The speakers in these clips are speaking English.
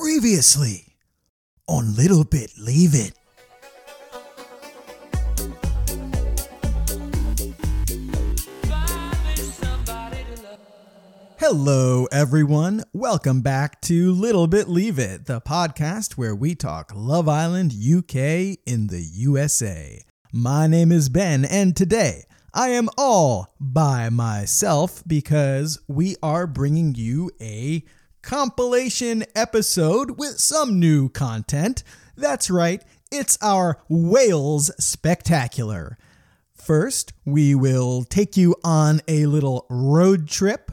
Previously on Little Bit Leave It. Hello, everyone. Welcome back to Little Bit Leave It, the podcast where we talk Love Island UK in the USA. My name is Ben, and today I am all by myself because we are bringing you a compilation episode with some new content. That's right, it's our Wales Spectacular. First, we will take you on a little road trip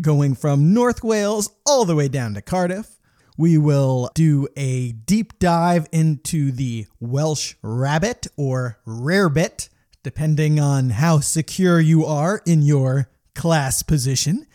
going from North Wales all the way down to Cardiff. We will do a deep dive into the Welsh rabbit or rarebit, depending on how secure you are in your class position.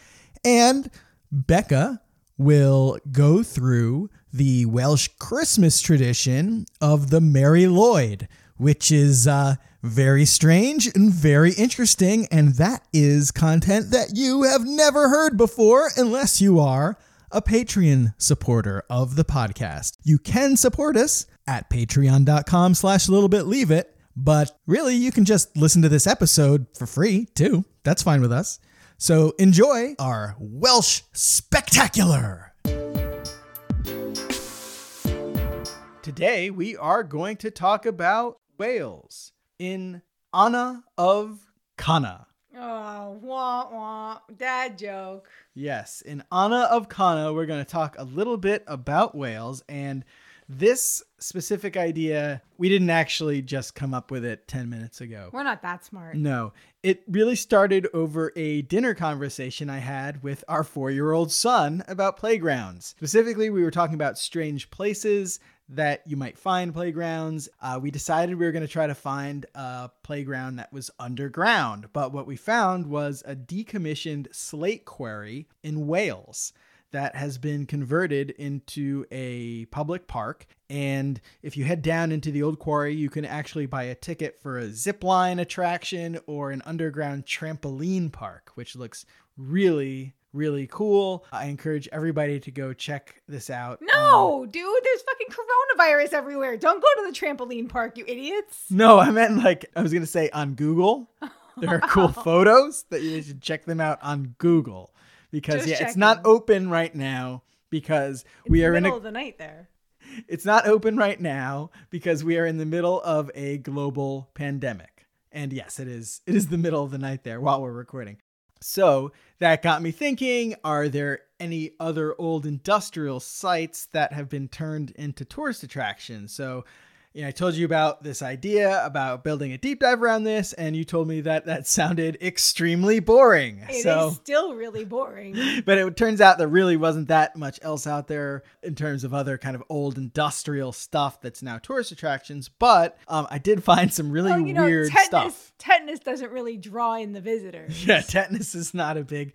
And Becca will go through the Welsh Christmas tradition of the Mary Lloyd, which is uh, very strange and very interesting. And that is content that you have never heard before unless you are a Patreon supporter of the podcast. You can support us at patreon.com slash little bit leave it, but really you can just listen to this episode for free too. That's fine with us. So enjoy our Welsh Spectacular. Today we are going to talk about Wales in Anna of Cana. Oh, wah wah, dad joke. Yes, in Anna of Cana, we're going to talk a little bit about Wales. And this specific idea, we didn't actually just come up with it 10 minutes ago. We're not that smart. No, it really started over a dinner conversation I had with our four year old son about playgrounds. Specifically, we were talking about strange places that you might find playgrounds. Uh, we decided we were going to try to find a playground that was underground, but what we found was a decommissioned slate quarry in Wales that has been converted into a public park. And if you head down into the old quarry, you can actually buy a ticket for a zip line attraction or an underground trampoline park, which looks really, really cool. I encourage everybody to go check this out. No, dude, there's fucking coronavirus everywhere. Don't go to the trampoline park, you idiots. No, I meant like, I was going to say on Google. There are cool photos that you should check them out on Google because Just yeah, it's not open right now because we are in the middle a of the night there. it's not open right now because we are in the middle of a global pandemic. And yes, it is it is the middle of the night there while we're recording. So that got me thinking, are there any other old industrial sites that have been turned into tourist attractions? So you know, I told you about this idea about building a deep dive around this, and you told me that that sounded extremely boring. It is so still really boring. but it turns out there really wasn't that much else out there in terms of other kind of old industrial stuff that's now tourist attractions. But um, I did find some really well, you know, weird tetanus, stuff. tetanus doesn't really draw in the visitors. Yeah, tetanus is not a big.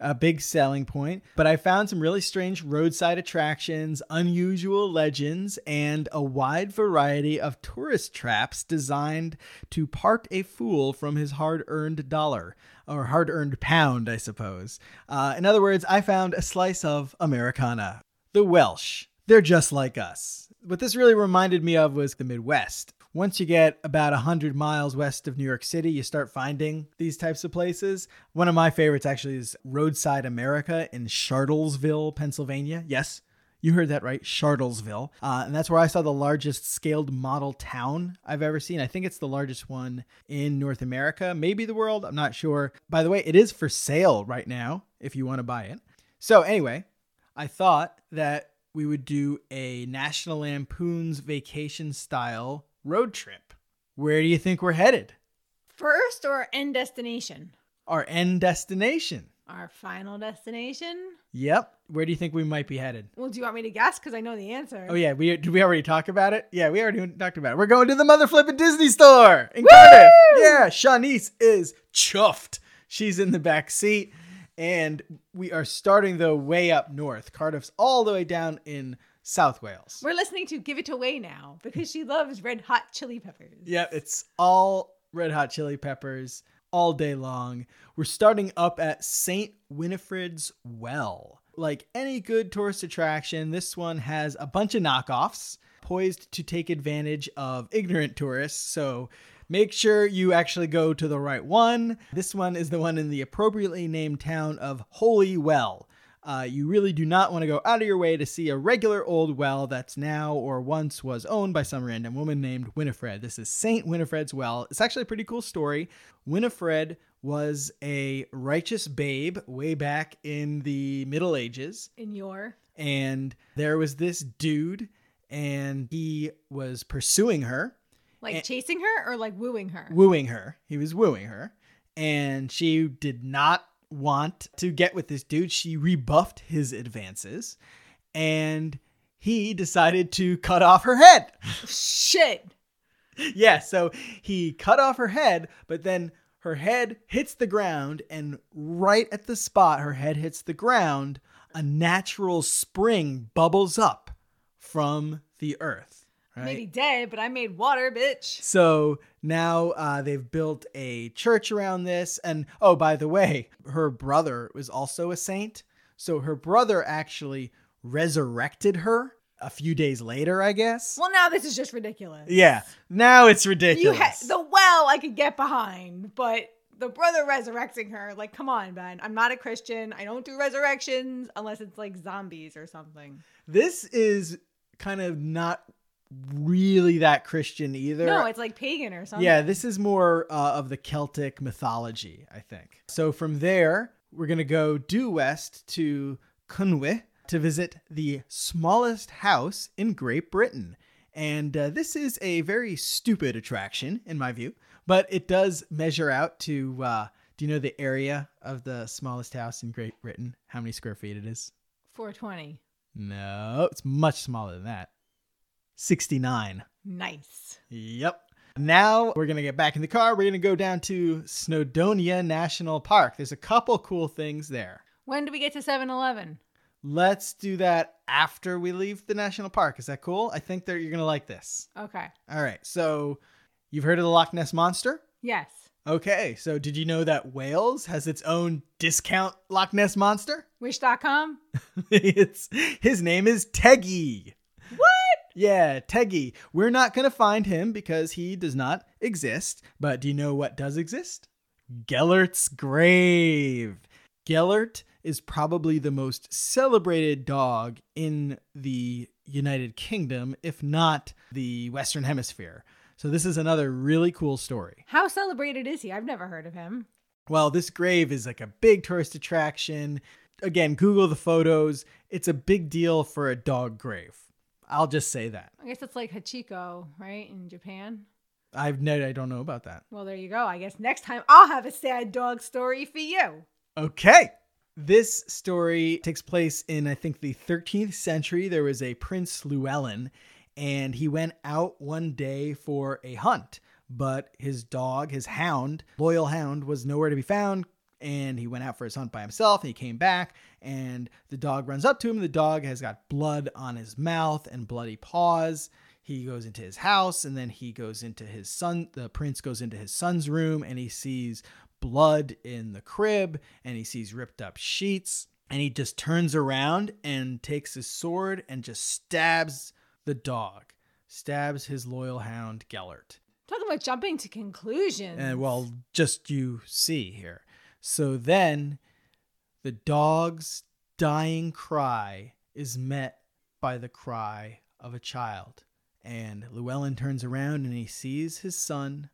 A big selling point, but I found some really strange roadside attractions, unusual legends, and a wide variety of tourist traps designed to part a fool from his hard earned dollar or hard earned pound, I suppose. Uh, in other words, I found a slice of Americana. The Welsh, they're just like us. What this really reminded me of was the Midwest. Once you get about 100 miles west of New York City, you start finding these types of places. One of my favorites actually is Roadside America in Shartlesville, Pennsylvania. Yes, you heard that right, Shartlesville. Uh, and that's where I saw the largest scaled model town I've ever seen. I think it's the largest one in North America, maybe the world. I'm not sure. By the way, it is for sale right now if you want to buy it. So, anyway, I thought that we would do a National Lampoon's vacation style road trip. Where do you think we're headed? First or end destination? Our end destination. Our final destination? Yep. Where do you think we might be headed? Well, do you want me to guess? Because I know the answer. Oh yeah, we did we already talk about it? Yeah, we already talked about it. We're going to the mother flipping Disney store in Cardiff. Yeah, Shanice is chuffed. She's in the back seat, and we are starting the way up north. Cardiff's all the way down in South Wales. We're listening to Give It Away now because she loves red hot chili peppers. Yeah, it's all red hot chili peppers all day long. We're starting up at St. Winifred's Well. like any good tourist attraction, this one has a bunch of knockoffs poised to take advantage of ignorant tourists. So make sure you actually go to the right one. This one is the one in the appropriately named town of Holywell. Uh, you really do not want to go out of your way to see a regular old well that's now or once was owned by some random woman named Winifred. This is Saint Winifred's Well. It's actually a pretty cool story. Winifred was a righteous babe way back in the Middle Ages, In your. and there was this dude, and he was pursuing her Like Eh. chasing her or like wooing her? wooing her. He was wooing her, and she did not want to get with this dude. She rebuffed his advances, and he decided to cut off her head. Shit. yeah, so he cut off her head, but then her head hits the ground, and right at the spot her head hits the ground, a natural spring bubbles up from the earth. Right? Maybe dead, but I made water, bitch. So now uh, they've built a church around this. And oh, by the way, her brother was also a saint. So her brother actually resurrected her a few days later, I guess. Well, now this is just ridiculous. Yeah, now it's You ridiculous. ha- the well I could get behind, but the brother resurrecting her, like, come on, Ben. I'm not a Christian. I don't do resurrections unless it's like zombies or something. this is kind of not really that Christian either. No, it's like pagan or something. Yeah, this is more uh, of the Celtic mythology, I think. So from there, we're going to go due west to Conwy to visit the smallest house in Great Britain. And uh, this is a very stupid attraction, in my view, but it does measure out to. Uh, do you know the area of the smallest house in Great Britain? How many square feet it is? 420. No, it's much smaller than that. 69. Nice. Yep. Now we're going to get back in the car. We're going to go down to Snowdonia National Park. There's a couple cool things there. When do we get to 7 Eleven? Let's do that after we leave the national park. Is that cool? I think that you're going to like this. Okay. All right. So, you've heard of the Loch Ness Monster? Yes. Okay. So, did you know that Wales has its own discount Loch Ness Monster? Wish.com? it's his name is Teggy. Yeah, Teggy. We're not going to find him because he does not exist. But do you know what does exist? Gellert's grave. Gellert is probably the most celebrated dog in the United Kingdom, if not the Western Hemisphere. So, this is another really cool story. How celebrated is he? I've never heard of him. Well, this grave is like a big tourist attraction. Again, Google the photos. It's a big deal for a dog grave. I'll just say that. I guess it's like Hachiko, right? In Japan. I've no, I don't know about that. Well, there you go. I guess next time I'll have a sad dog story for you. Okay. This story takes place in, I think, the 13th century. There was a Prince Llewellyn, and he went out one day for a hunt, but his dog, his hound, loyal hound, was nowhere to be found. And he went out for his hunt by himself, and he came back, and the dog runs up to him. The dog has got blood on his mouth and bloody paws. He goes into his house, and then he goes into his son. The prince goes into his son's room, and he sees blood in the crib and he sees ripped up sheets and he just turns around and takes his sword and just stabs the dog stabs his loyal hound gellert Talking about jumping to conclusions. and well just you see here so then the dog's dying cry is met by the cry of a child and llewellyn turns around and he sees his son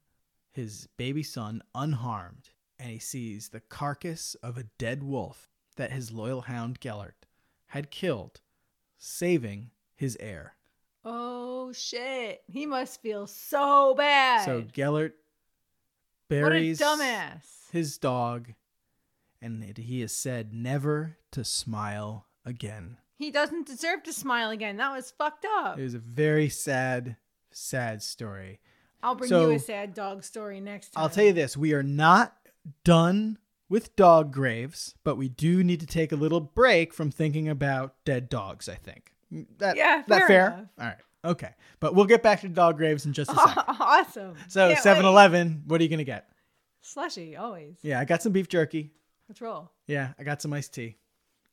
his baby son unharmed, and he sees the carcass of a dead wolf that his loyal hound Gellert had killed, saving his heir. oh shit. He must feel so bad. So Gellert what a buries dumbass. his dog, and it, he is said never to smile again. He doesn't deserve to smile again. That was fucked up. It was a very sad, sad story. I'll bring so- you a sad dog story next time. I'll tell you this: we are not done with dog graves, but we do need to take a little break from thinking about dead dogs. I think mm, that Yeah, that fair fair. enough. All right, okay, but we'll get back to dog graves in just a second. awesome. So 7 Eleven, what are you gonna get? Slushy, always. Yeah, I got some beef jerky. Let's roll. Yeah, I got some iced tea.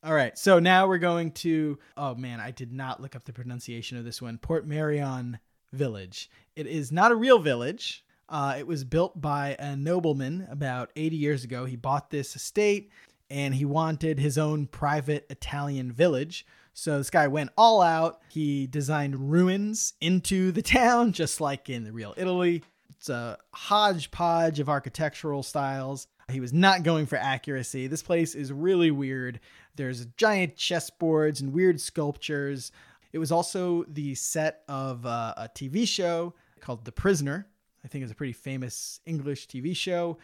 All right. So now we're going to. Oh man, I did not look up the pronunciation of this one. Portmeirion Village. It is not a real village. Uh, it was built by a nobleman about 80 years ago. He bought this estate and he wanted his own private Italian village. So this guy went all out. He designed ruins into the town, just like in the real Italy. It's a hodgepodge of architectural styles. He was not going for accuracy. This place is really weird. There's giant chessboards and weird sculptures. It was also the set of uh, a TV show called The Prisoner. I think it's a pretty famous English TV show.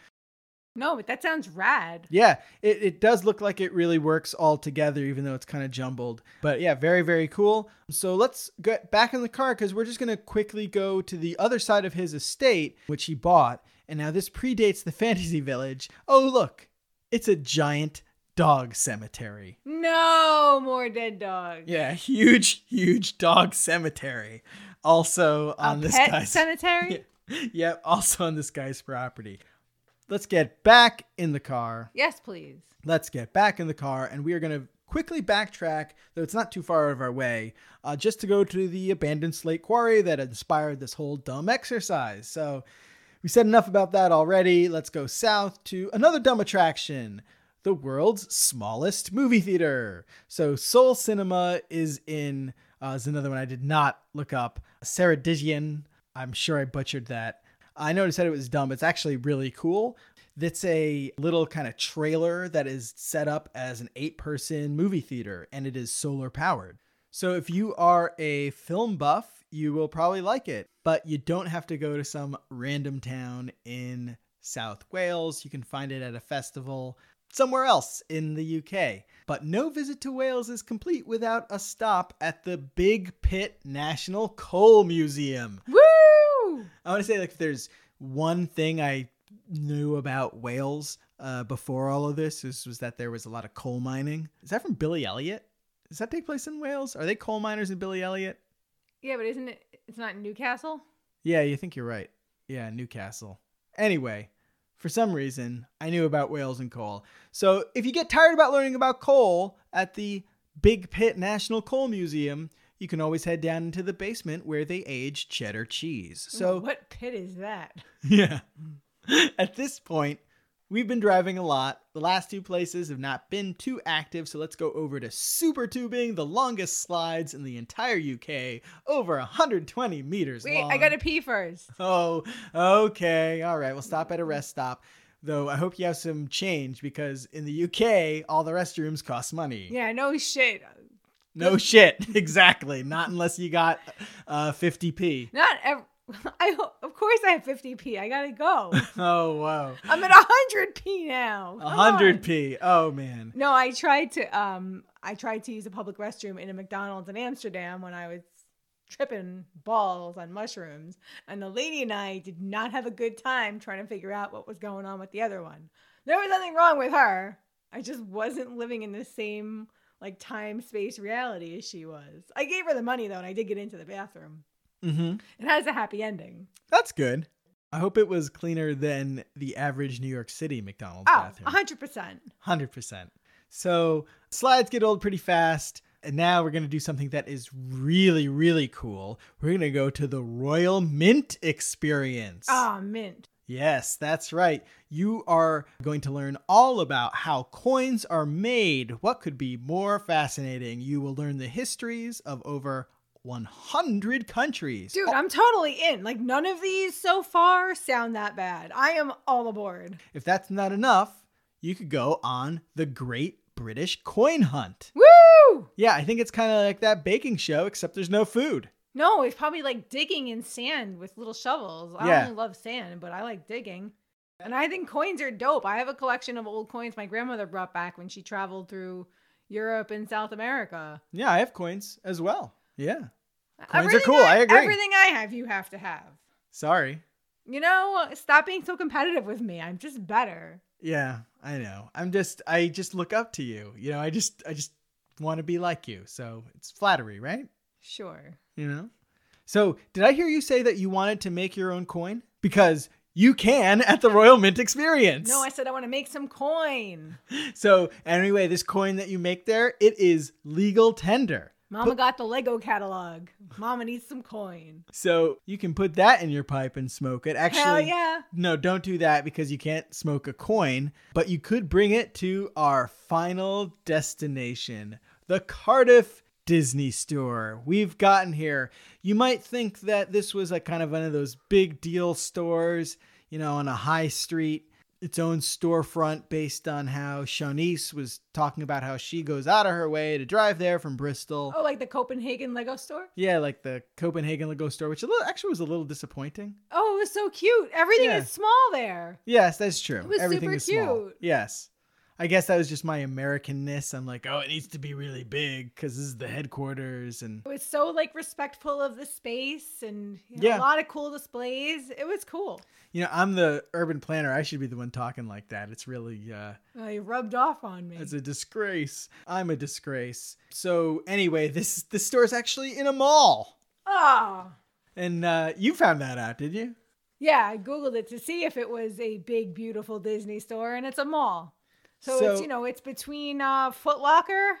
No, but that sounds rad. Yeah, it, it does look like it really works all together, even though it's kind of jumbled. But yeah, very, very cool. So let's get back in the car because we're just going to quickly go to the other side of his estate, which he bought. And now this predates the fantasy village. Oh, look, it's a giant dog cemetery. No more dead dogs. Yeah, huge, huge dog cemetery. Also on a this pet guy's cemetery. Yeah, yeah, also on this guy's property. Let's get back in the car. Yes, please. Let's get back in the car, and we are going to quickly backtrack, though it's not too far out of our way, uh, just to go to the abandoned slate quarry that inspired this whole dumb exercise. So we said enough about that already. Let's go south to another dumb attraction the world's smallest movie theater. So Sol Cinema is in, uh, is another one I did not look up. Ceredigion. I'm sure I butchered that. I noticed that it was dumb. It's actually really cool. It's a little kind of trailer that is set up as an eight person movie theater and it is solar powered. So if you are a film buff, you will probably like it, but you don't have to go to some random town in South Wales. You can find it at a festival somewhere else in the UK. But no visit to Wales is complete without a stop at the Big Pit National Coal Museum. Woo! I want to say like if there's one thing I knew about Wales uh, before all of this is was that there was a lot of coal mining. Is that from Billy Elliot? Does that take place in Wales? Are they coal miners in Billy Elliot? Yeah, but isn't it? It's not Newcastle. Yeah, you think you're right. Yeah, Newcastle. Anyway, for some reason, I knew about Wales and coal. So if you get tired about learning about coal at the Big Pit National Coal Museum, you can always head down into the basement where they age cheddar cheese. So what pit is that? Yeah. At this point, we've been driving a lot. The last two places have not been too active, so let's go over to Super Tubing, the longest slides in the entire UK, over 120 meters Wait, long. I gotta pee first. Oh, okay. All right. We'll stop at a rest stop. Though I hope you have some change because in the UK, all the restrooms cost money. Yeah, no shit. No shit. Exactly. Not unless you got uh, 50p. Not ev- I of course I have 50p. I gotta go. Oh, wow. I'm at 100p now. Come 100p. Oh, man. No, I tried to um I tried to use a public restroom in a McDonald's in Amsterdam when I was tripping balls on mushrooms, and the lady and I did not have a good time trying to figure out what was going on with the other one. There was nothing wrong with her. I just wasn't living in the same like time space reality as she was. I gave her the money though, and I did get into the bathroom. Mm-hmm. It has a happy ending. That's good. I hope it was cleaner than the average New York City McDonald's Oh, bathroom. 100%. 100%. So slides get old pretty fast. And now we're going to do something that is really, really cool. We're going to go to the Royal Mint experience. Ah, mint. Yes, that's right. You are going to learn all about how coins are made. What could be more fascinating? You will learn the histories of over 100 countries. Dude, oh. I'm totally in. Like, none of these so far sound that bad. I am all aboard. If that's not enough, you could go on the Great British Coin Hunt. Woo! Yeah, I think it's kind of like that baking show, except there's no food. No, it's probably like digging in sand with little shovels. I Yeah. only love sand, but I like digging. And I think coins are dope. I have a collection of old coins my grandmother brought back when she traveled through Europe and South America. Yeah, I have coins as well. Yeah. Coins are Everything cool, I agree. Everything I have, you have to have. Sorry. You know, stop being so competitive with me. I'm just better. Yeah, I know. I'm just I just look up to you. You know, I just I just want to be like you. So, it's flattery, right? Sure. You know? So, did I hear you say that you wanted to make your own coin? Because You can at the Royal Mint Experience. No, I said I want to make some coin. So, anyway, this coin that you make there, it is legal tender. Mama got the Lego catalog. Mama needs some coin. So, you can put that in your pipe and smoke it. Actually, Hell yeah. no, don't do that because you can't smoke a coin, but you could bring it to our final destination, the Cardiff Disney Store. We've gotten here. You might think that this was a kind of one of those big deal stores, you know, on a high street, its own storefront based on how Shanice was talking about how she goes out of her way to drive there from Bristol. Oh, like the Copenhagen Lego store? Yeah, like the Copenhagen Lego store, which a little, actually was a little disappointing. Oh, it was so cute. Everything Yeah. is small there. Yes, that's true. It was Everything super is small. cute. Yes. I guess that was just my Americanness. I'm like, oh, it needs to be really big because this is the headquarters. And It was so like respectful of the space and you know, Yeah. a lot of cool displays. It was cool. you know, I'm the urban planner. I should be the one talking like that. It's really, uh, Uh, you rubbed off on me. it's a disgrace. I'm a disgrace. So anyway, this this store is actually in a mall, Oh. and uh, you found that out, did you? Yeah, I googled it to see if it was a big, beautiful Disney store, and it's a mall. So, So- it's you know it's between uh, Foot Locker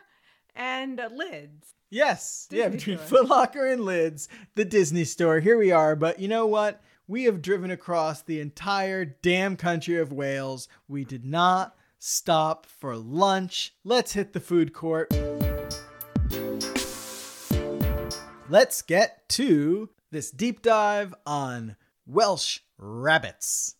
and uh, Lids. Yes. yeah, between store. Foot Locker and Lids, the Disney store. Here we are. But you know what? We have driven across the entire damn country of Wales. We did not stop for lunch. Let's hit the food court. Let's get to this deep dive on Welsh rabbits.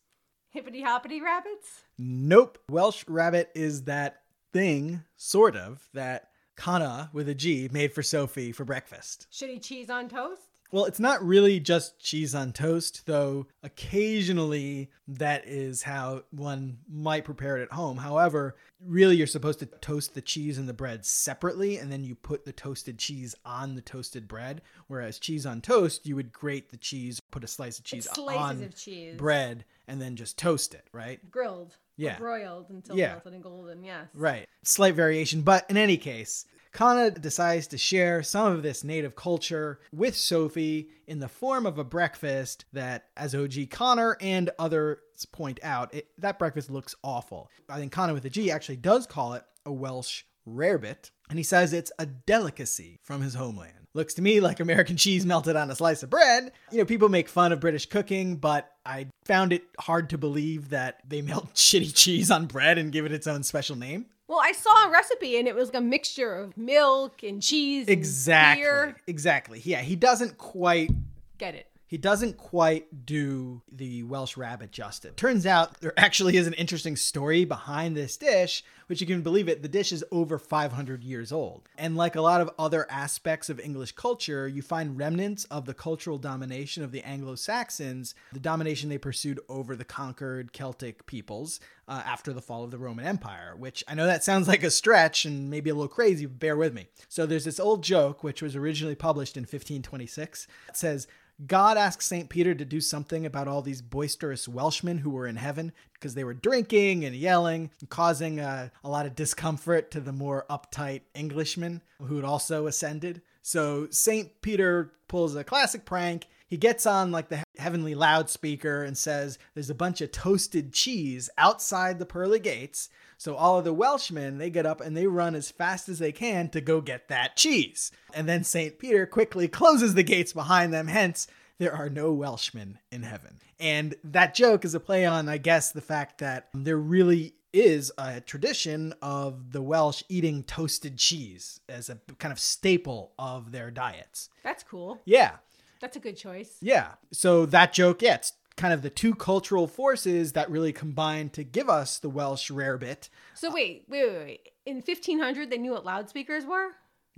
Hippity hoppity rabbits. Nope. Welsh rabbit is that thing, sort of, that Kana with a G made for Sophie for breakfast. Should he cheese on toast. Well, it's not really just cheese on toast, though occasionally that is how one might prepare it at home. However, really you're supposed to toast the cheese and the bread separately, and then you put the toasted cheese on the toasted bread. Whereas cheese on toast, you would grate the cheese, put a slice of cheese It's slices on of cheese. bread, and then just toast it, right? Grilled. Yeah. broiled until Yeah. melted and golden. Yes. Right. Slight variation, but in any case, Kana decides to share some of this native culture with Sophie in the form of a breakfast that, as OG Connor and others point out, it, that breakfast looks awful. I think Connor with a G actually does call it a Welsh rarebit, and he says it's a delicacy from his homeland. Looks to me like American cheese melted on a slice of bread. You know, people make fun of British cooking, but I found it hard to believe that they melt shitty cheese on bread and give it its own special name. Well, I saw a recipe and it was a mixture of milk and cheese. and Exactly. beer. Exactly. Yeah, he doesn't quite Get it. He doesn't quite do the Welsh rabbit justice. Turns out there actually is an interesting story behind this dish, which you can believe it, the dish is over 500 years old. And like a lot of other aspects of English culture, you find remnants of the cultural domination of the Anglo-Saxons, the domination they pursued over the conquered Celtic peoples uh, after the fall of the Roman Empire, which I know that sounds like a stretch and maybe a little crazy, but bear with me. So there's this old joke, which was originally published in 1526. It says, God asked St. Peter to do something about all these boisterous Welshmen who were in heaven because they were drinking and yelling, causing uh, a lot of discomfort to the more uptight Englishmen who had also ascended. So St. Peter pulls a classic prank. He gets on like the heavenly loudspeaker and says, There's a bunch of toasted cheese outside the pearly gates. So all of the Welshmen, they get up and they run as fast as they can to go get that cheese. And then St. Peter quickly closes the gates behind them, hence, there are no Welshmen in heaven. And that joke is a play on, I guess, the fact that there really is a tradition of the Welsh eating toasted cheese as a kind of staple of their diets. That's cool. Yeah. That's a good choice. Yeah. So that joke, yeah, it's kind of the two cultural forces that really combine to give us the Welsh rarebit. So wait, wait, wait, wait. In 1500, they knew what loudspeakers were.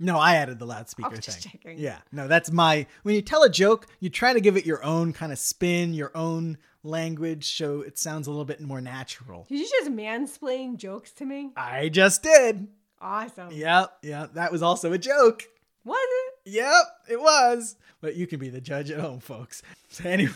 No, I added the loudspeaker Oh, thing. checking. Yeah. No, that's my when you tell a joke, you try to give it your own kind of spin, your own language, so it sounds a little bit more natural. Did you just mansplain jokes to me? I just did. Awesome. Yep, yeah, that was also a joke. Was it? Yep, it was. But you can be the judge at home, folks. So anyway.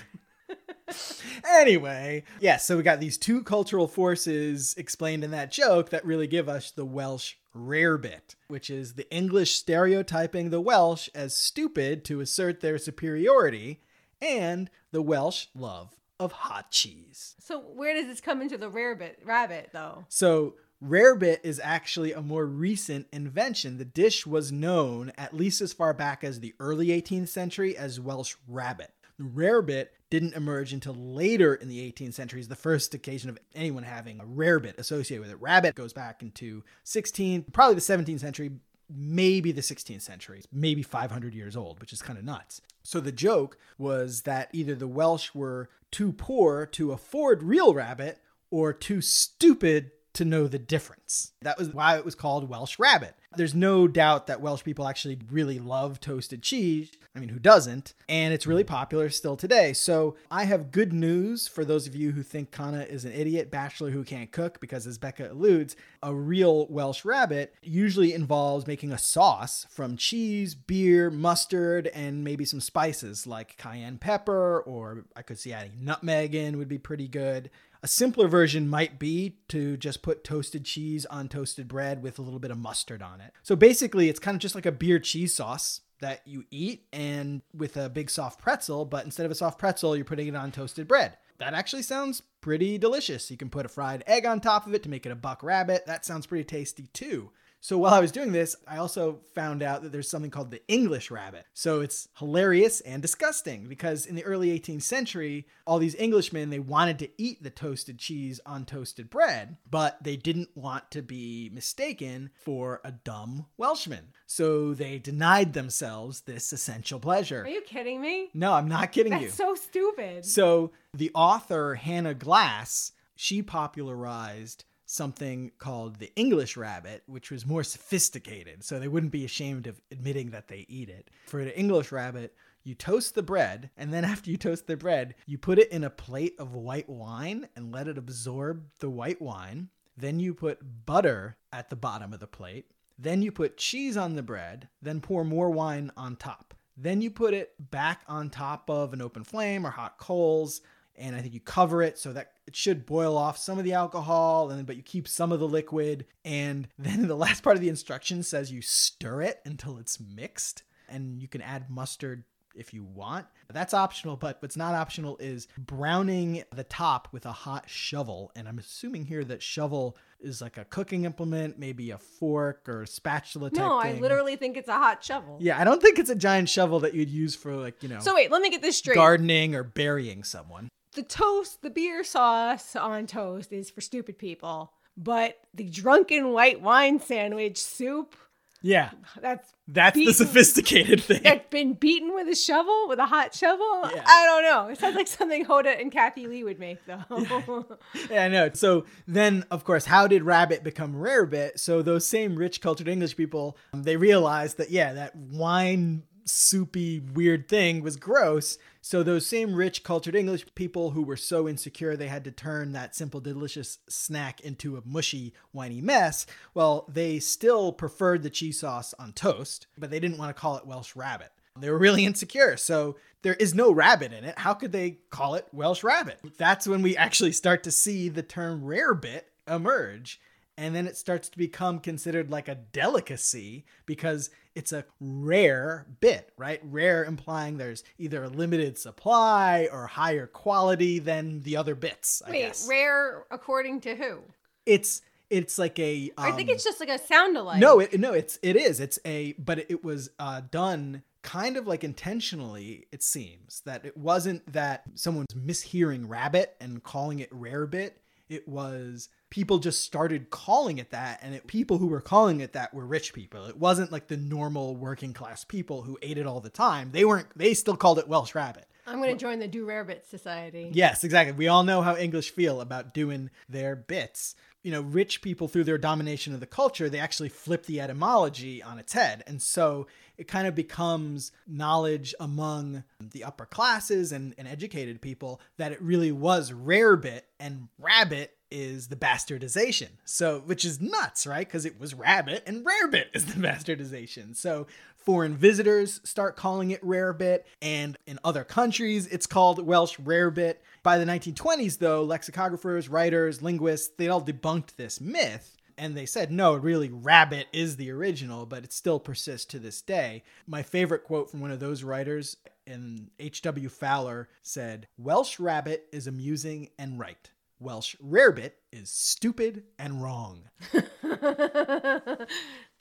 anyway, yeah, so we got these two cultural forces explained in that joke that really give us the Welsh rarebit, which is the English stereotyping the Welsh as stupid to assert their superiority, and the Welsh love of hot cheese. So where does this come into the rarebit rabbit though? So rarebit is actually a more recent invention. The dish was known at least as far back as the early 18th century as Welsh rabbit. The rarebit didn't emerge until later in the 18th century the first occasion of anyone having a rarebit associated with it. Rabbit goes back into 16th, probably the 17th century, maybe the 16th century, maybe 500 years old, which is kind of nuts. So the joke was that either the Welsh were too poor to afford real rabbit or too stupid to know the difference. That was why it was called Welsh rabbit. There's no doubt that Welsh people actually really love toasted cheese. I mean, who doesn't? And it's really popular still today. So I have good news for those of you who think Kana is an idiot bachelor who can't cook, because as Becca alludes, a real Welsh rabbit usually involves making a sauce from cheese, beer, mustard, and maybe some spices like cayenne pepper, or I could see adding nutmeg in would be pretty good. A simpler version might be to just put toasted cheese on toasted bread with a little bit of mustard on it. So basically, it's kind of just like a beer cheese sauce that you eat and with a big soft pretzel, but instead of a soft pretzel, you're putting it on toasted bread. That actually sounds pretty delicious. You can put a fried egg on top of it to make it a buck rabbit. That sounds pretty tasty too. So while I was doing this, I also found out that there's something called the English rabbit. So it's hilarious and disgusting because in the early 18th century, all these Englishmen, they wanted to eat the toasted cheese on toasted bread, but they didn't want to be mistaken for a dumb Welshman. So they denied themselves this essential pleasure. Are you kidding me? No, I'm not kidding That's you. so stupid. So the author Hannah Glasse, she popularized something called the English rabbit, which was more sophisticated, so they wouldn't be ashamed of admitting that they eat it. For the English rabbit, you toast the bread, and then after you toast the bread, you put it in a plate of white wine and let it absorb the white wine. Then you put butter at the bottom of the plate. Then you put cheese on the bread, then pour more wine on top. Then you put it back on top of an open flame or hot coals and I think you cover it so that it should boil off some of the alcohol, and but you keep some of the liquid. And then the last part of the instruction says you stir it until it's mixed, and you can add mustard if you want. That's optional, but what's not optional is browning the top with a hot shovel. And I'm assuming here that shovel is like a cooking implement, maybe a fork or a spatula type no, I thing. literally think it's a hot shovel. Yeah, I don't think it's a giant shovel that you'd use for like, you know, So wait, let me get this straight. gardening or burying someone. The toast, the beer sauce on toast is for stupid people, but the drunken white wine sandwich soup, Yeah. that's That's the sophisticated thing. that's been beaten with a shovel, with a hot shovel. Yeah. I don't know. It sounds like something Hoda and Kathie Lee would make, though. Yeah, I know. So then, of course, how did rabbit become rarebit? So those same rich, cultured English people, um, they realized that yeah, that wine soupy weird thing was gross. So those same rich, cultured English people who were so insecure they had to turn that simple, delicious snack into a mushy, whiny mess. Well, they still preferred the cheese sauce on toast, but they didn't want to call it Welsh rabbit. They were really insecure. So there is no rabbit in it. How could they call it Welsh rabbit? That's when we actually start to see the term rarebit emerge. And then it starts to become considered like a delicacy because it's a rare bit, right? Rare implying there's either a limited supply or higher quality than the other bits, I Wait, guess. rare according to who? it's it's like a I think um, it's just like a sound alike. no, it, no, it's it is. It's a but it was uh, done kind of like intentionally. It seems that it wasn't that someone's mishearing rabbit and calling it rarebit. It was people just started calling it that, and it, people who were calling it that were rich people. It wasn't like the normal working class people who ate it all the time. They weren't. They still called it Welsh rabbit. I'm going to join the Do Rarebit Society. Yes, exactly. We all know how English feel about doing their bits. You know, rich people, through their domination of the culture, they actually flip the etymology on its head. And so it kind of becomes knowledge among the upper classes and, and educated people that it really was rarebit and rabbit is the bastardization. So, which is nuts, right? Because it was rabbit and rarebit is the bastardization. So, foreign visitors start calling it rarebit, and in other countries, it's called Welsh rarebit. By the 1920s, though, lexicographers, writers, linguists, they all debunked this myth. And they said, no, really, rabbit is the original, but it still persists to this day. My favorite quote from one of those writers in H.W. Fowler said, Welsh rabbit is amusing and right. Welsh rarebit is stupid and wrong.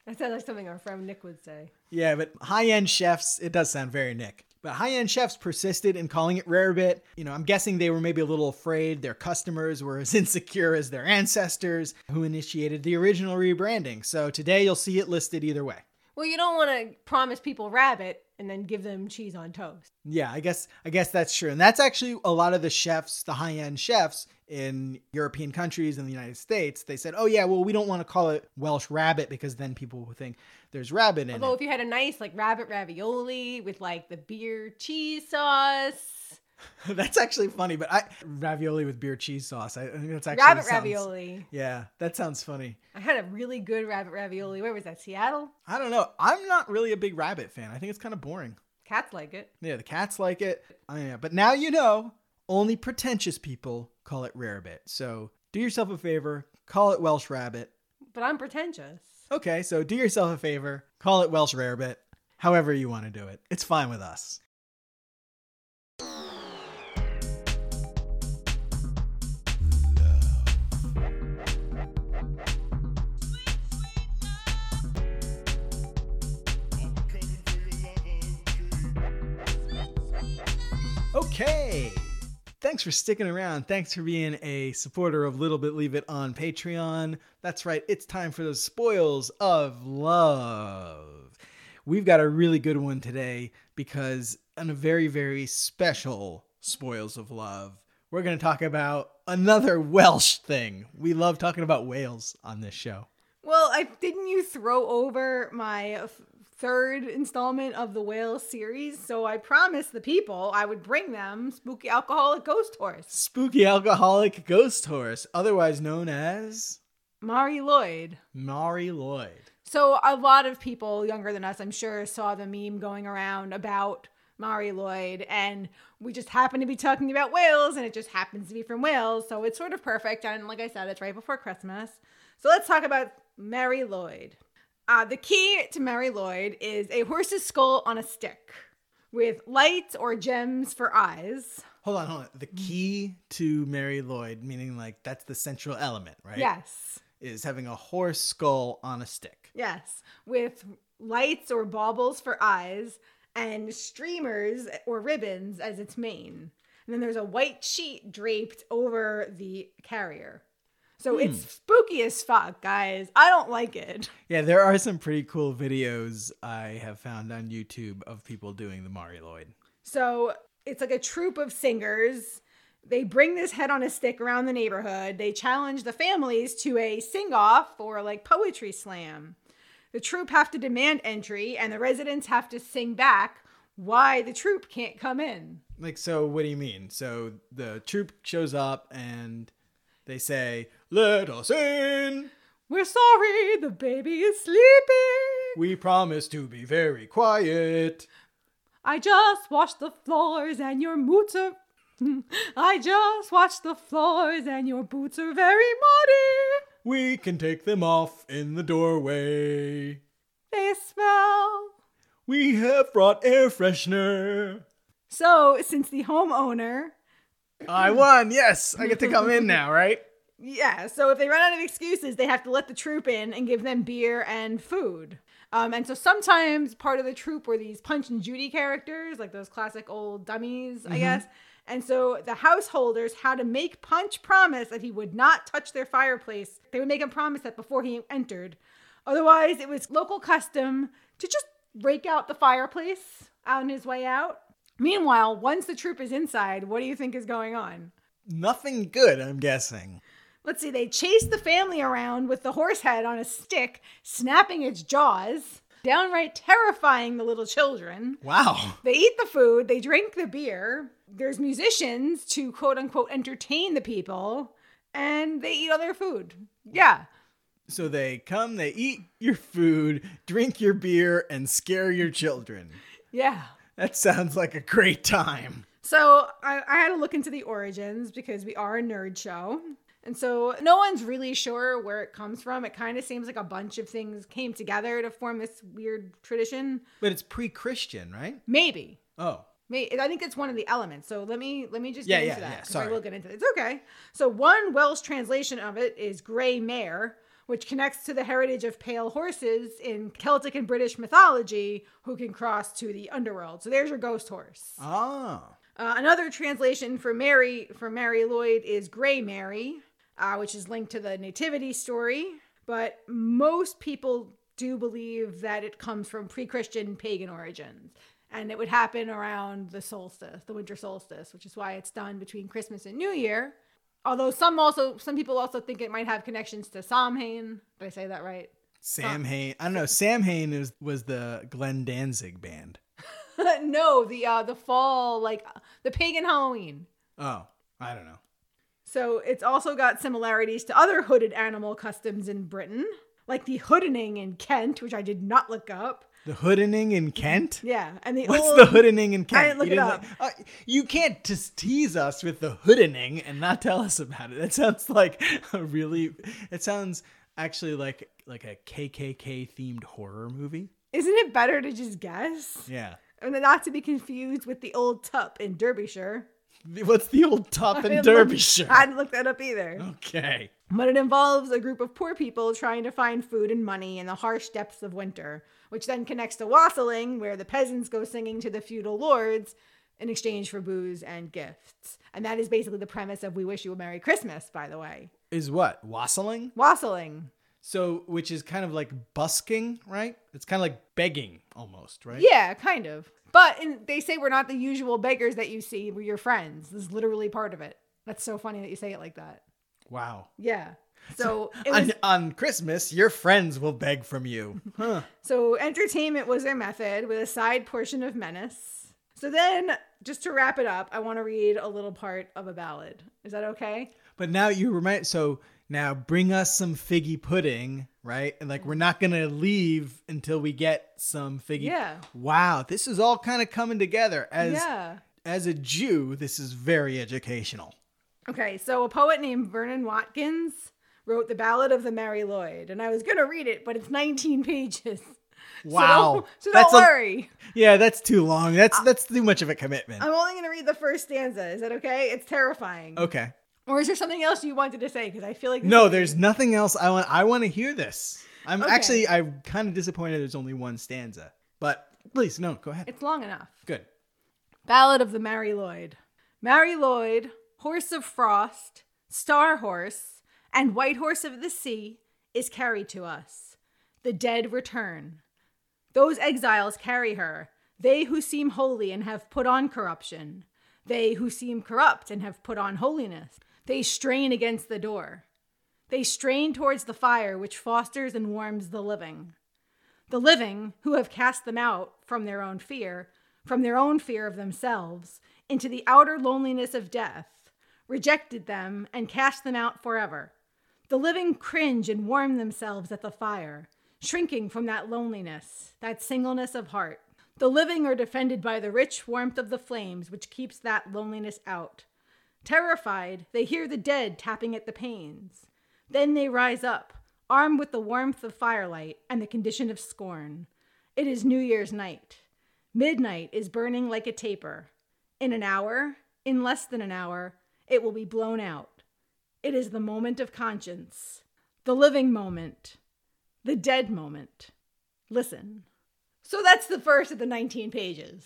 That sounds like something our friend Nick would say. Yeah, but high end chefs, it does sound very Nick. But high end chefs persisted in calling it rarebit. You know, I'm guessing they were maybe a little afraid their customers were as insecure as their ancestors who initiated the original rebranding. So today you'll see it listed either way. Well, you don't want to promise people rabbit and then give them cheese on toast. Yeah, I guess I guess that's true. And that's actually a lot of the chefs, the high-end chefs in European countries and the United States, they said, "Oh yeah, well we don't want to call it Welsh rabbit because then people will think there's rabbit in Although it." if you had a nice like rabbit ravioli with like the beer cheese sauce, that's actually funny, but I ravioli with beer cheese sauce. I, I think that's actually rabbit sounds- ravioli. Yeah, that sounds funny. I had a really good rabbit ravioli. Where was that? Seattle? I don't know. I'm not really a big rabbit fan. I think it's kind of boring. Cats like it. Yeah, the cats like it. I yeah, but now you know. Only pretentious people call it rarebit. So do yourself a favor, call it Welsh rabbit. But I'm pretentious. Okay, so do yourself a favor, call it Welsh rarebit. However you want to do it, it's fine with us. Okay. Thanks for sticking around. Thanks for being a supporter of Little Bit Leave It on Patreon. That's right, it's time for the spoils of love. We've got a really good one today because on a very, very special spoils of love, we're going to talk about another Welsh thing. We love talking about whales on this show. Well, I didn't you throw over my third installment of the whale series, so I promised the people I would bring them Spooky Alcoholic Ghost Horse. Spooky alcoholic ghost horse, otherwise known as Mari Lloyd. Mari Lloyd. So a lot of people younger than us, I'm sure, saw the meme going around about Mari Lloyd, and we just happen to be talking about whales, and it just happens to be from Wales, so it's sort of perfect. And like I said, it's right before Christmas, so let's talk about Mary Lloyd. Uh, the key to Mary Lloyd is a horse's skull on a stick with lights or gems for eyes. Hold on, hold on. The key to Mary Lloyd, meaning like that's the central element, right? Yes. Is having a horse skull on a stick. Yes, with lights or baubles for eyes and streamers or ribbons as its mane. And then there's a white sheet draped over the carrier. So it's hmm. spooky as fuck, guys. I don't like it. Yeah, there are some pretty cool videos I have found on YouTube of people doing the Mari Lloyd. So it's like a troupe of singers. They bring this head on a stick around the neighborhood. They challenge the families to a sing off or like poetry slam. The troupe have to demand entry, and the residents have to sing back why the troupe can't come in. Like, so what do you mean? So the troop shows up and they say, Let us in. We're sorry, the baby is sleeping. We promise to be very quiet. I just washed the floors and your boots are. I just washed the floors and your boots are very muddy. We can take them off in the doorway. They smell. We have brought air freshener. So, since the homeowner, I won. Yes, I get to come in now, right? yeah, so if they run out of excuses, they have to let the troop in and give them beer and food. Um, and so sometimes part of the troop were these Punch and Judy characters, like those classic old dummies, I guess. And so the householders had to make Punch promise that he would not touch their fireplace. They would make him promise that before he entered. Otherwise, it was local custom to just rake out the fireplace on his way out. Meanwhile, once the troop is inside, what do you think is going on? Nothing good, I'm guessing. Let's see, they chase the family around with the horse head on a stick, snapping its jaws, downright terrifying the little children. Wow. They eat the food, they drink the beer. There's musicians to quote unquote entertain the people, and they eat all their food. Yeah. So they come, they eat your food, drink your beer, and scare your children. Yeah. That sounds like a great time. So I, I had to look into the origins because we are a nerd show. And so no one's really sure where it comes from. It kind of seems like a bunch of things came together to form this weird tradition. But it's pre-Christian, right? Maybe. Oh. May- I think it's one of the elements. So let me let me just Yeah, get yeah, into that. yeah, sorry. I will get into it. It's okay. So one Welsh translation of it is Grey Mare, which connects to the heritage of pale horses in Celtic and British mythology who can cross to the underworld. So there's your ghost horse. Oh. Uh, another translation for Mary for Mary Lloyd is Grey Mary, uh, which is linked to the Nativity story. But most people do believe that it comes from pre-Christian pagan origins, and it would happen around the solstice, the winter solstice, which is why it's done between Christmas and New Year. Although some also some people also think it might have connections to Samhain. Did I say that right? Sam Hain. I don't know. Sam Hain is, was the Glenn Danzig band. no, the uh, the fall like the pagan Halloween. Oh, I don't know. So it's also got similarities to other hooded animal customs in Britain, like the hoodening in Kent, which I did not look up. The hoodening in Kent? Yeah, and the What's old, the hoodening in Kent? didn't look you it up. uh, you can't just tease us with the hoodening and not tell us about it. That sounds like a really. It sounds actually like like a KKK themed horror movie. Isn't it better to just guess? Yeah. And then not to be confused with the old tup in Derbyshire. What's the old tup in didn't look- Derbyshire? I didn't look that up either. Okay. But it involves a group of poor people trying to find food and money in the harsh depths of winter, which then connects to wassailing, where the peasants go singing to the feudal lords in exchange for booze and gifts. And that is basically the premise of We Wish You a Merry Christmas, by the way. Is what wassailing? Wassailing. So, which is kind of like busking, right? It's kind of like begging almost, right? Yeah, kind of. But in, they say we're not the usual beggars that you see. We're your friends. This is literally part of it. That's so funny that you say it like that. Wow. Yeah. So was On, on Christmas, your friends will beg from you. Huh. So entertainment was their method with a side portion of menace. So then, just to wrap it up, I want to read a little part of a ballad. Is that okay? But now you remind so now bring us some figgy pudding, right? And like we're not gonna leave until we get some figgy. Yeah. Wow, this is all kind of coming together. As yeah. as a Jew, this is very educational. Okay, so a poet named Vernon Watkins wrote the Ballad of the Mari Lwyd, and I was gonna read it, but it's 19 pages. So Wow, don't- So don't, That's a- worry. yeah, that's too long. That's uh, that's too much of a commitment. I'm only gonna read the first stanza. Is that okay? It's terrifying. Okay. Or is there something else you wanted to say? Because I feel like No, is- there's nothing else. I want. I want to hear this. I'm Okay. actually. I'm kind of disappointed. There's only one stanza. But please, no. Go ahead. it's long enough. Good. Ballad of the Mari Lwyd. Mari Lwyd, horse of frost, star horse, and white horse of the sea, is carried to us. The dead return. Those exiles carry her, they who seem holy and have put on corruption, they who seem corrupt and have put on holiness. They strain against the door. They strain towards the fire which fosters and warms the living. The living, who have cast them out from their own fear, from their own fear of themselves, into the outer loneliness of death, rejected them and cast them out forever. The living cringe and warm themselves at the fire, shrinking from that loneliness, that singleness of heart. The living are defended by the rich warmth of the flames which keeps that loneliness out. Terrified, they hear the dead tapping at the panes. Then they rise up, armed with the warmth of firelight and the condition of scorn. It is New Year's night. Midnight is burning like a taper. In an hour, in less than an hour, it will be blown out. It is the moment of conscience, the living moment, the dead moment. Listen. So that's the first of the 19 pages.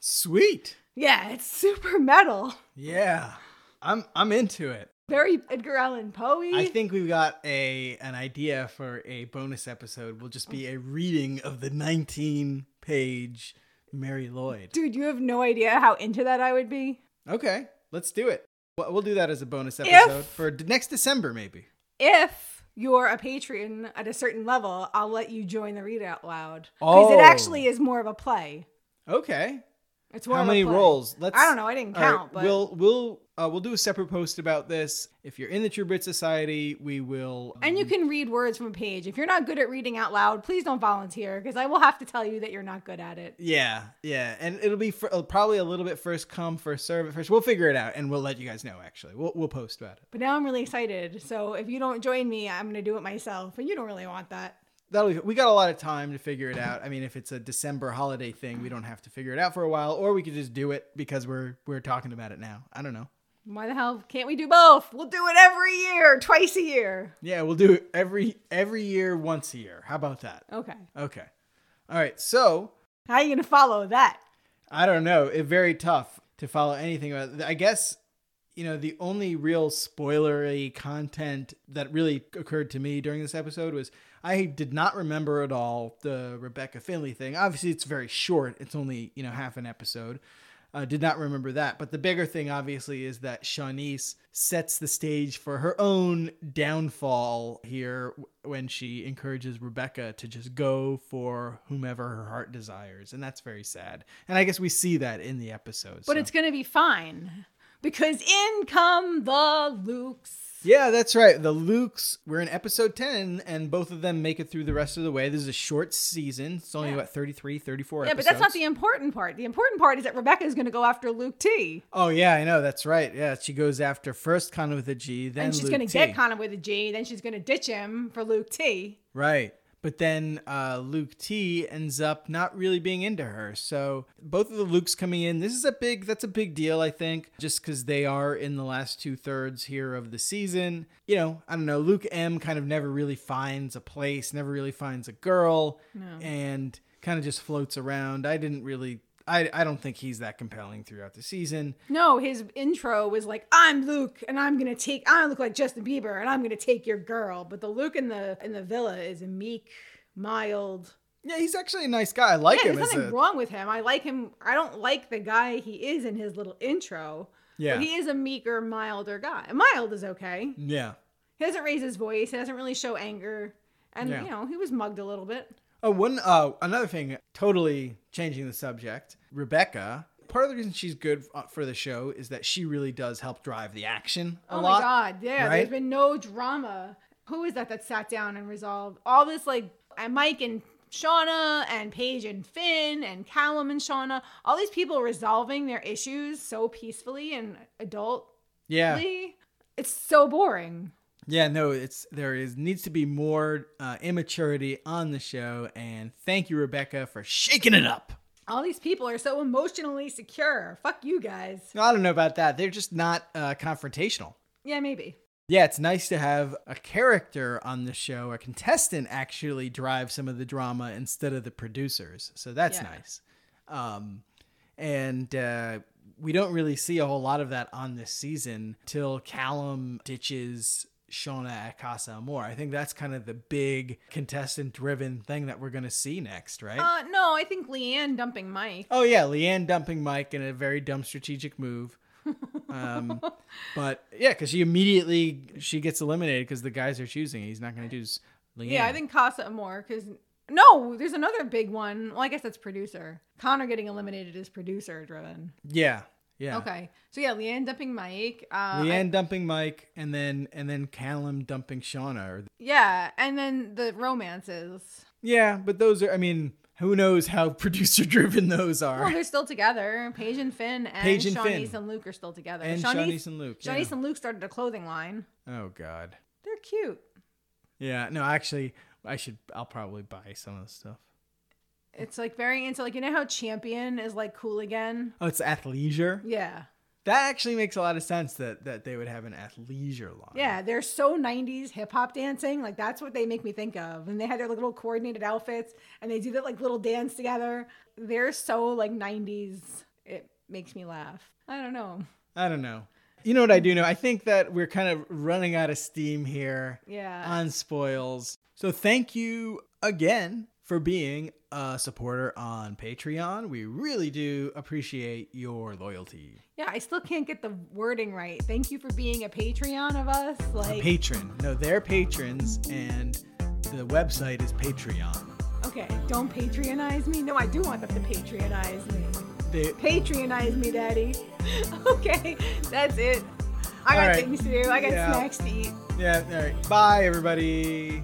Sweet. Yeah, it's super metal. Yeah. I'm I'm into it. Very Edgar Allan Poe. I think we've got a an idea for a bonus episode. Will just be a reading of the 19 page Mari Lwyd. Dude, you have no idea how into that I would be. Okay, let's do it. We'll we'll do that as a bonus episode If- for next December, maybe. If you're a patron at a certain level, I'll let you join the read out loud. Because it Oh. actually is more of a play. Okay. It's How many play. rolls? Let's. I don't know. I didn't All right, count, but we'll we'll uh, we'll do a separate post about this. If you're in the True Brit Society, we will. and you can read words from a page. If you're not good at reading out loud, please don't volunteer because I will have to tell you that you're not good at it. Yeah, yeah, and it'll be fir- uh, probably a little bit first come first serve at first. We'll figure it out, and we'll let you guys know. Actually, we'll we'll post about it. But now I'm really excited. So if you don't join me, I'm gonna do it myself, and you don't really want that. That'll be, we got a lot of time to figure it out. I mean, if it's a December holiday thing, we don't have to figure it out for a while, or we could just do it because we're we're talking about it now. I don't know. Why the hell can't we do both? We'll do it every year, twice a year. Yeah, we'll do it every every year, once a year. How about that? Okay. Okay. All right. So How are you gonna follow that? I don't know. It's very tough to follow anything about. I guess you know the only real spoilery content that really occurred to me during this episode was I did not remember at all the Rebecca Finley thing. Obviously, it's very short. It's only you know half an episode. Uh, did not remember that. But the bigger thing, obviously, is that Siânnise sets the stage for her own downfall here when she encourages Rebecca to just go for whomever her heart desires. And that's very sad. And I guess we see that in the episode. But so. it's gonna be fine because in come the Lukes. Yeah, that's right. The Lukes, we're in episode 10, and both of them make it through the rest of the way. This is a short season. It's only, Yeah. what, 33, 34 Yeah, but that's not the important part. The important part is that Rebecca is gonna go after Luke T. Oh, yeah, I know. That's right. Yeah, she goes after first Connor with a G, then and she's gonna get Connor with a G, then she's gonna ditch him for Luke T. Right. But then uh, Luke T ends up not really being into her. So both of the Lukes coming in, this is a big, that's a big deal, I think, just because they are in the last two thirds here of the season. You know, I don't know, Luke M kind of never really finds a place, never really finds a girl, and kind of just floats around. I didn't really, I, I don't think he's that compelling throughout the season. No, his intro was like, "I'm Luke, and I'm gonna take. I look like Justin Bieber, and I'm gonna take your girl." But the Luke in the in the villa is a meek, mild. Yeah, he's actually a nice guy. I like yeah, him there's nothing a. wrong with him. I like him. I don't like the guy he is in his little intro. Yeah. But he is a meeker, milder guy. Mild is okay. Yeah. He doesn't raise his voice. He doesn't really show anger. And Yeah. you know, he was mugged a little bit. Oh, one uh, another thing, totally changing the subject. Rebecca. Part of the reason she's good uh, for the show is that she really does help drive the action a oh lot. my god, yeah. right? There's been no drama. Who is that that sat down and resolved all this? Like Mike and Shaughna and Paige and Finn and Callum and Shaughna, all these people resolving their issues so peacefully and adultly. Yeah, It's so boring. Yeah. No, it's there is needs to be more uh, immaturity on the show, and thank you, Rebecca, for shaking it up. All these people are so emotionally secure. Fuck you guys. I don't know about that. They're just not uh, confrontational. Yeah, maybe. Yeah, it's nice to have a character on the show, a contestant actually drive some of the drama instead of the producers. So that's Yeah. nice. Um, and uh, we don't really see a whole lot of that on this season till Callum ditches Shaughna at Casa Amor. I think that's kind of the big contestant driven thing that we're going to see next, right? Uh, no, I think Leanne dumping Mike. Oh yeah, Leanne dumping Mike in a very dumb strategic move. Um, but yeah, because she immediately she gets eliminated because the guys are choosing. He's not going to choose Leanne. Yeah, I think Casa Amor because no, there's another big one. Well, I guess that's producer. Connor getting eliminated is producer driven. Yeah, yeah. Okay, so yeah, Leanne dumping Mike. Uh, Leanne dumping Mike, and then and then Callum dumping Shaughna. Yeah, and then the romances. yeah, but those are. I mean, who knows how producer driven those are? Well, they're still together. Paige and Finn and Paige and Finn. and Luke are still together. And Siânnise and Luke. Yeah. And Luke started a clothing line. Oh God. They're cute. Yeah. No, actually, I should. I'll probably buy some of the stuff. It's like very into like you know how Champion is like cool again. Oh, it's athleisure. Yeah. That actually makes a lot of sense that that they would have an athleisure line. Yeah, they're so 90s hip hop dancing. Like that's what they make me think of. And they had their like, little coordinated outfits and they do that like little dance together. They're so like 90s. It makes me laugh. I don't know. I don't know. You know what I do know? I think that we're kind of running out of steam here Yeah. on spoils. So thank you again for being a supporter on Patreon. We really do appreciate your loyalty. yeah, I still can't get the wording right. Thank you for being a Patreon of us. Like Patron. No, they're patrons and the website is Patreon. okay, don't patronize me. No, I do want them to patronize me. They, Patronize me, Daddy. okay, that's it. I got right. things to do. I got Yeah. snacks to eat. yeah. All right. Bye, everybody.